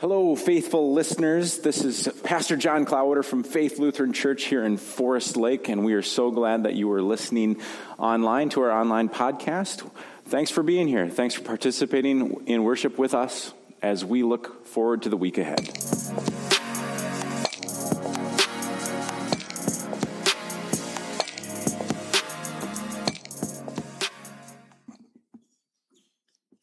Hello, faithful listeners. This is Pastor John Klawiter from Faith Lutheran Church here in Forest Lake, and we are so glad that you are listening online to our online podcast. Thanks for being here. Thanks for participating in worship with us as we look forward to the week ahead.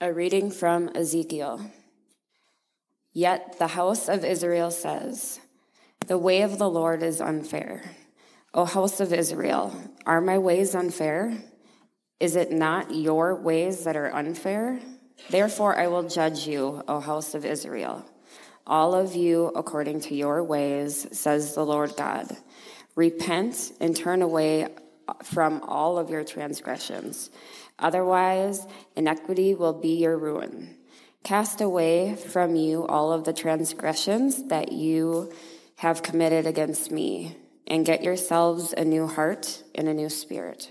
A reading from Ezekiel. Yet the house of Israel says, The way of the Lord is unfair. O house of Israel, are my ways unfair? Is it not your ways that are unfair? Therefore I will judge you, O house of Israel. All of you according to your ways, says the Lord God. Repent and turn away from all of your transgressions. Otherwise, iniquity will be your ruin. Cast away from you all of the transgressions that you have committed against me, and get yourselves a new heart and a new spirit.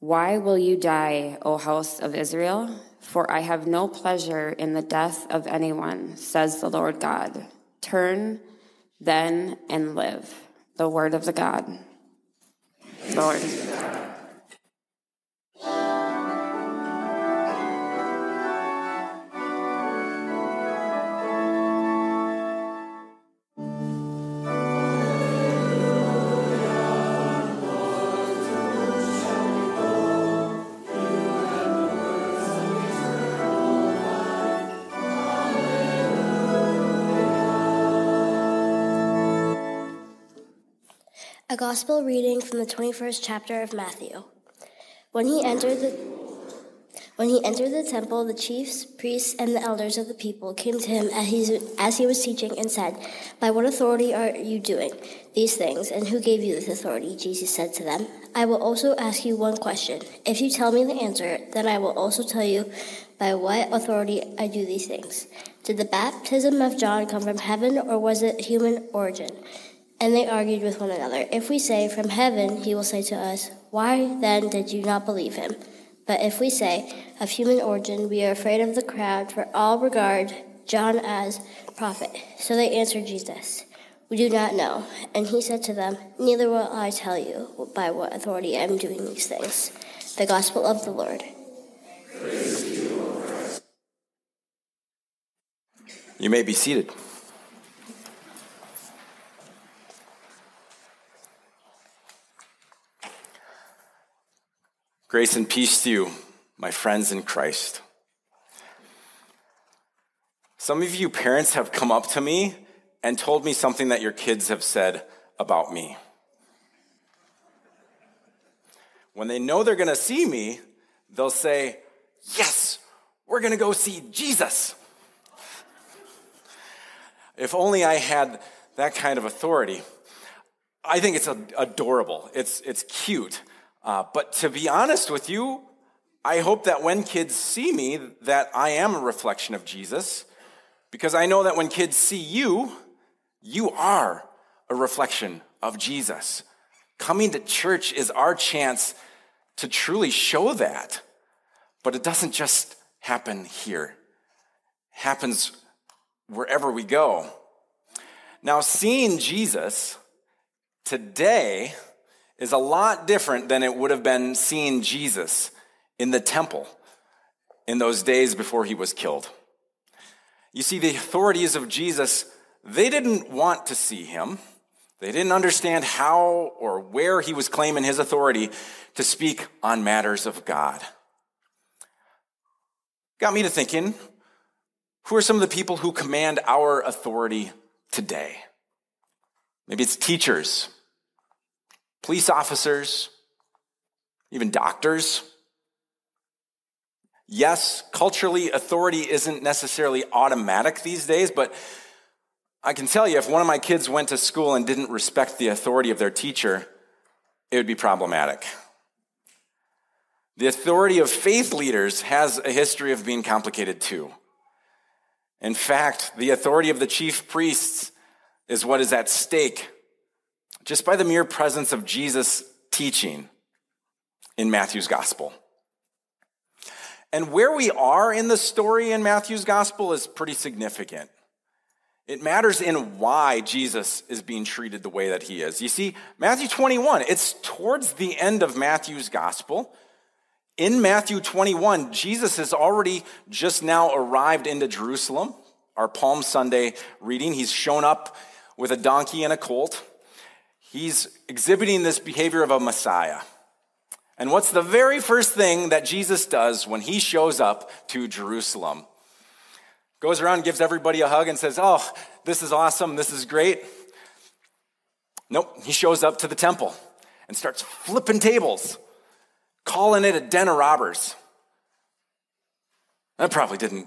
Why will you die, O house of Israel? For I have no pleasure in the death of anyone, says the Lord God. Turn then and live. The word of the God. Lord. A Gospel reading from the 21st chapter of Matthew. When he entered the when he entered the temple, the chiefs, priests, and the elders of the people came to him as he, as he was teaching and said, By what authority are you doing these things, and who gave you this authority? Jesus said to them, I will also ask you one question. If you tell me the answer, then I will also tell you by what authority I do these things. Did the baptism of John come from heaven, or was it human origin? And they argued with one another. If we say, From heaven, he will say to us, Why then did you not believe him? But if we say, Of human origin, we are afraid of the crowd, for all regard John as prophet. So they answered Jesus, We do not know. And he said to them, Neither will I tell you by what authority I am doing these things. The Gospel of the Lord. You may be seated. Grace and peace to you, my friends in Christ. Some of you parents have come up to me and told me something that your kids have said about me. When they know they're going to see me, they'll say, Yes, we're going to go see Jesus. If only I had that kind of authority. I think it's adorable. It's, it's cute. Uh, but to be honest with you, I hope that when kids see me, that I am a reflection of Jesus, because I know that when kids see you, you are a reflection of Jesus. Coming to church is our chance to truly show that. But it doesn't just happen here. It happens wherever we go. Now, seeing Jesus today is a lot different than it would have been seeing Jesus in the temple in those days before he was killed. You see, the authorities of Jesus, they didn't want to see him. They didn't understand how or where he was claiming his authority to speak on matters of God. Got me to thinking who are some of the people who command our authority today? Maybe it's teachers, police officers, even doctors. Yes, culturally, authority isn't necessarily automatic these days, but I can tell you if one of my kids went to school and didn't respect the authority of their teacher, it would be problematic. The authority of faith leaders has a history of being complicated too. In fact, the authority of the chief priests is what is at stake just by the mere presence of Jesus teaching in Matthew's gospel. And where we are in the story in Matthew's gospel is pretty significant. It matters in why Jesus is being treated the way that he is. You see, Matthew 21, it's towards the end of Matthew's gospel. In Matthew 21, Jesus has already just now arrived into Jerusalem, our Palm Sunday reading. He's shown up with a donkey and a colt. He's exhibiting this behavior of a Messiah. And what's the very first thing that Jesus does when he shows up to Jerusalem? Goes around, gives everybody a hug, and says, Oh, this is awesome, this is great. Nope, he shows up to the temple and starts flipping tables, calling it a den of robbers. That probably didn't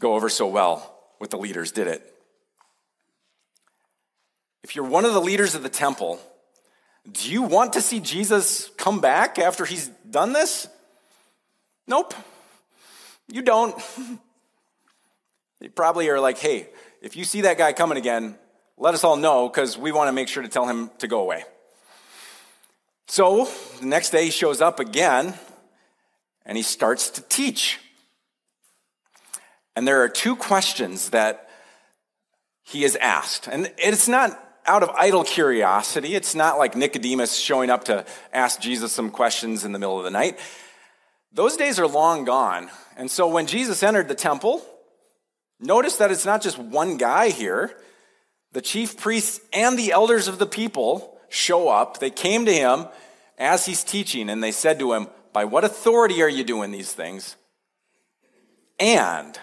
go over so well with the leaders, did it? If you're one of the leaders of the temple, do you want to see Jesus come back after he's done this? Nope. You don't. you probably are like, hey, if you see that guy coming again, let us all know because we want to make sure to tell him to go away. So the next day he shows up again and he starts to teach. And there are two questions that he is asked. And it's not out of idle curiosity. It's not like Nicodemus showing up to ask Jesus some questions in the middle of the night. Those days are long gone. And so when Jesus entered the temple, notice that it's not just one guy here. The chief priests and the elders of the people show up. They came to him as he's teaching, and they said to him, By what authority are you doing these things? And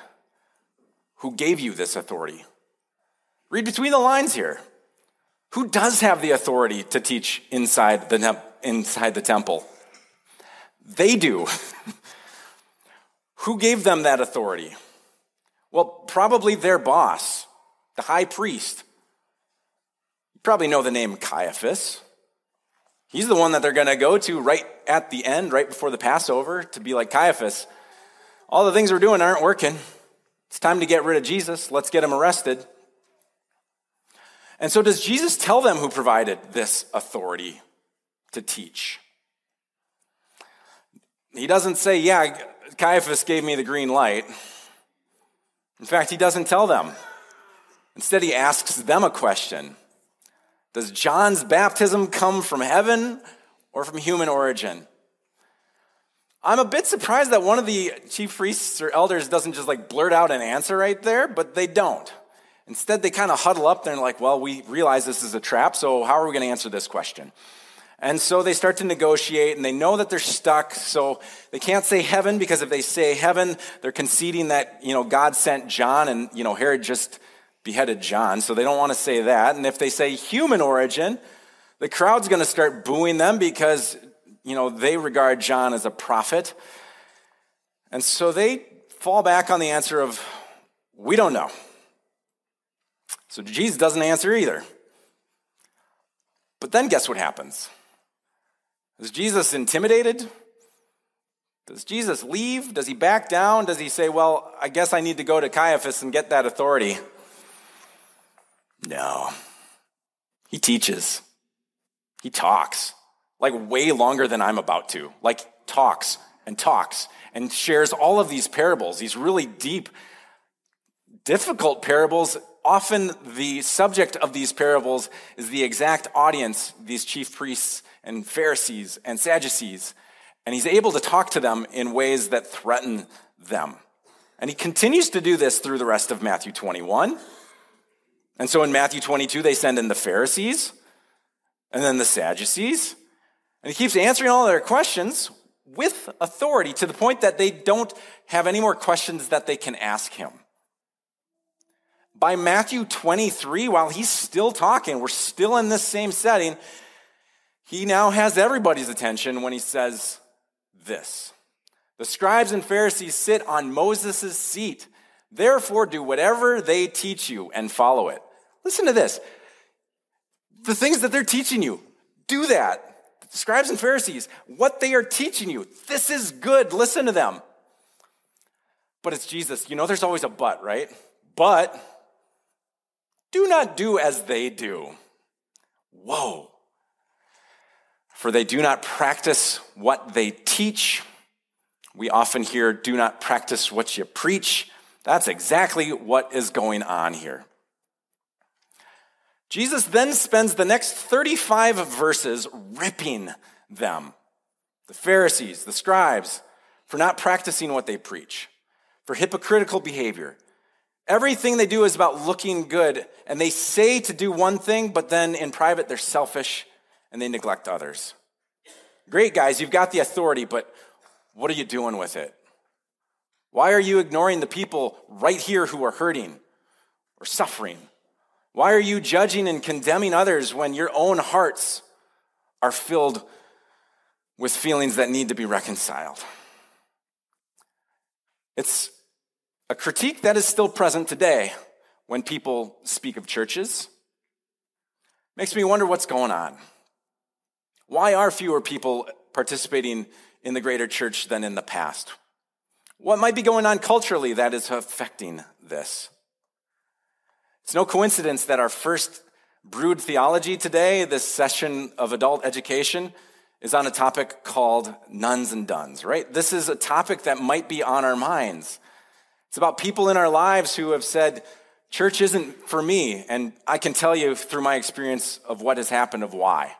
who gave you this authority? Read between the lines here. Who does have the authority to teach inside the, inside the temple? They do. Who gave them that authority? Well, probably their boss, the high priest. You probably know the name Caiaphas. He's the one that they're going to go to right at the end, right before the Passover, to be like Caiaphas. All the things we're doing aren't working. It's time to get rid of Jesus. Let's get him arrested. And so, does Jesus tell them who provided this authority to teach? He doesn't say, Yeah, Caiaphas gave me the green light. In fact, he doesn't tell them. Instead, he asks them a question Does John's baptism come from heaven or from human origin? I'm a bit surprised that one of the chief priests or elders doesn't just like blurt out an answer right there, but they don't. Instead, they kind of huddle up there and like, well, we realize this is a trap, so how are we going to answer this question? And so they start to negotiate and they know that they're stuck, so they can't say heaven because if they say heaven, they're conceding that, you know, God sent John and, you know, Herod just beheaded John, so they don't want to say that. And if they say human origin, the crowd's going to start booing them because, you know, they regard John as a prophet. And so they fall back on the answer of, we don't know. So Jesus doesn't answer either. But then guess what happens? Is Jesus intimidated? Does Jesus leave? Does he back down? Does he say, Well, I guess I need to go to Caiaphas and get that authority? No. He teaches. He talks, like way longer than I'm about to. Like, talks and talks and shares all of these parables, these really deep, difficult parables often the subject of these parables is the exact audience, these chief priests and Pharisees and Sadducees. And he's able to talk to them in ways that threaten them. And he continues to do this through the rest of Matthew 21. And so in Matthew 22, they send in the Pharisees and then the Sadducees. And he keeps answering all their questions with authority to the point that they don't have any more questions that they can ask him. By Matthew 23, while he's still talking, we're still in this same setting, he now has everybody's attention when he says this The scribes and Pharisees sit on Moses' seat. Therefore, do whatever they teach you and follow it. Listen to this. The things that they're teaching you, do that. The scribes and Pharisees, what they are teaching you, this is good. Listen to them. But it's Jesus. You know, there's always a but, right? But do not do as they do. Whoa. For they do not practice what they teach. We often hear, do not practice what you preach. That's exactly what is going on here. Jesus then spends the next 35 verses ripping them, the Pharisees, the scribes, for not practicing what they preach, for hypocritical behavior. Everything they do is about looking good, and they say to do one thing, but then in private they're selfish and they neglect others. Great, guys, you've got the authority, but what are you doing with it? Why are you ignoring the people right here who are hurting or suffering? Why are you judging and condemning others when your own hearts are filled with feelings that need to be reconciled? It's a critique that is still present today when people speak of churches. Makes me wonder what's going on. Why are fewer people participating in the greater church than in the past? What might be going on culturally that is affecting this? It's no coincidence that our first brewed theology today, this session of adult education, is on a topic called nones and dones, right? This is a topic that might be on our minds. It's about people in our lives who have said, Church isn't for me. And I can tell you through my experience of what has happened, of why.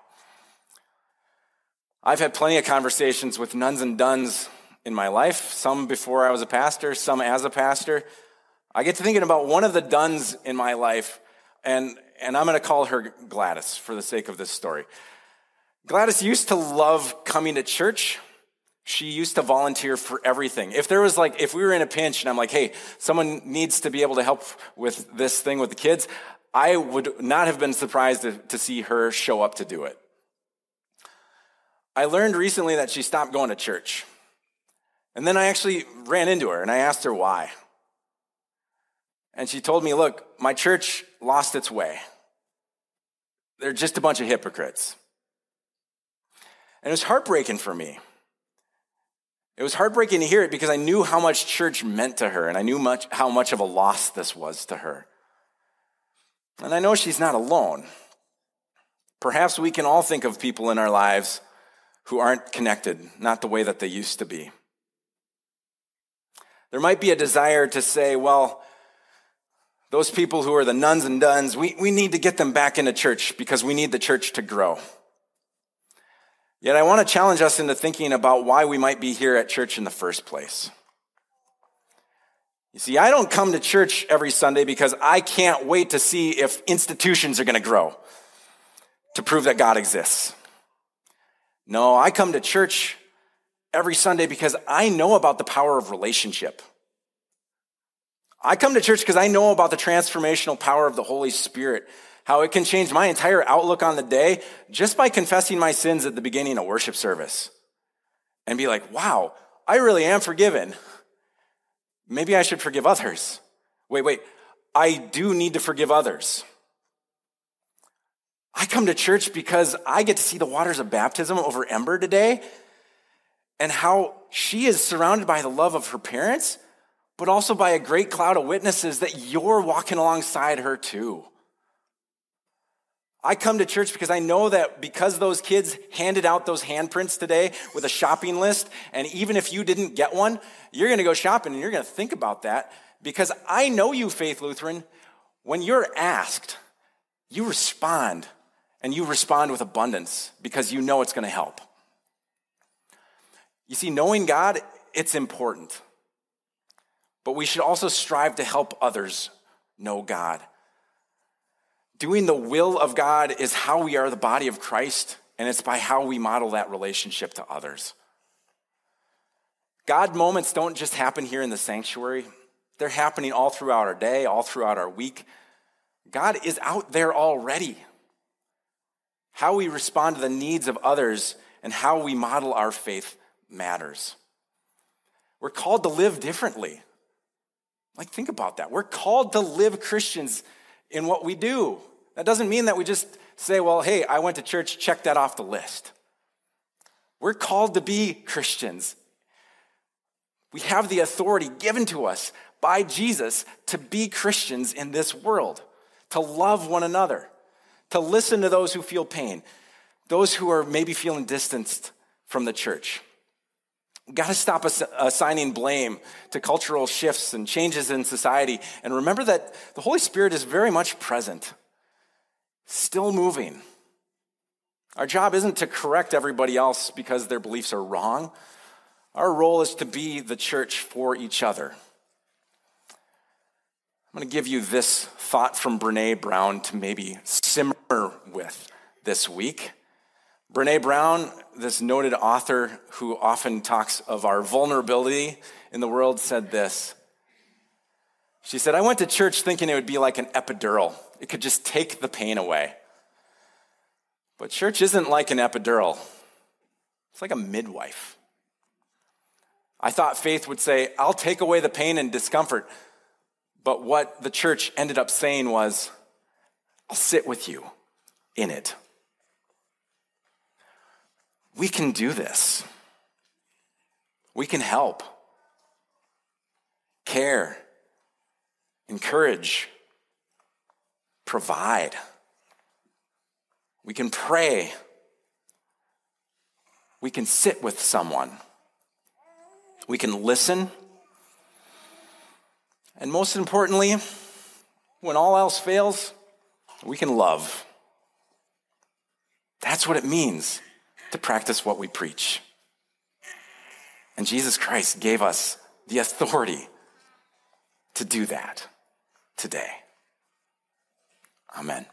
I've had plenty of conversations with nones and dones in my life, some before I was a pastor, some as a pastor. I get to thinking about one of the dones in my life, and, and I'm going to call her Gladys for the sake of this story. Gladys used to love coming to church. She used to volunteer for everything. If there was like, if we were in a pinch and I'm like, hey, someone needs to be able to help with this thing with the kids, I would not have been surprised to, to see her show up to do it. I learned recently that she stopped going to church. And then I actually ran into her and I asked her why. And she told me, Look, my church lost its way. They're just a bunch of hypocrites. And it was heartbreaking for me. It was heartbreaking to hear it because I knew how much church meant to her and I knew much, how much of a loss this was to her. And I know she's not alone. Perhaps we can all think of people in our lives who aren't connected, not the way that they used to be. There might be a desire to say, well, those people who are the nones and dones, we, we need to get them back into church because we need the church to grow. Yet I want to challenge us into thinking about why we might be here at church in the first place. You see, I don't come to church every Sunday because I can't wait to see if institutions are going to grow to prove that God exists. No, I come to church every Sunday because I know about the power of relationship. I come to church because I know about the transformational power of the Holy Spirit, how it can change my entire outlook on the day just by confessing my sins at the beginning of worship service and be like, wow, I really am forgiven. Maybe I should forgive others. Wait, wait, I do need to forgive others. I come to church because I get to see the waters of baptism over Ember today and how she is surrounded by the love of her parents but also by a great cloud of witnesses that you're walking alongside her too. I come to church because I know that because those kids handed out those handprints today with a shopping list, and even if you didn't get one, you're going to go shopping and you're going to think about that because I know you, Faith Lutheran. When you're asked, you respond, and you respond with abundance because you know it's going to help. You see, knowing God, it's important but we should also strive to help others know God. Doing the will of God is how we are the body of Christ, and it's by how we model that relationship to others. God moments don't just happen here in the sanctuary, they're happening all throughout our day, all throughout our week. God is out there already. How we respond to the needs of others and how we model our faith matters. We're called to live differently. Like, think about that. We're called to live Christians in what we do. That doesn't mean that we just say, well, hey, I went to church, check that off the list. We're called to be Christians. We have the authority given to us by Jesus to be Christians in this world, to love one another, to listen to those who feel pain, those who are maybe feeling distanced from the church. Got to stop assigning blame to cultural shifts and changes in society and remember that the Holy Spirit is very much present. still moving. Our job isn't to correct everybody else because their beliefs are wrong. Our role is to be the church for each other. I'm going to give you this thought from Brene Brown to maybe simmer with this week. Brene Brown, this noted author who often talks of our vulnerability in the world, said this. She said, I went to church thinking it would be like an epidural, it could just take the pain away. But church isn't like an epidural, it's like a midwife. I thought faith would say, I'll take away the pain and discomfort. But what the church ended up saying was, I'll sit with you in it. We can do this. We can help, care, encourage, provide. We can pray. We can sit with someone. We can listen. And most importantly, when all else fails, we can love. That's what it means to practice what we preach. And Jesus Christ gave us the authority to do that today. Amen.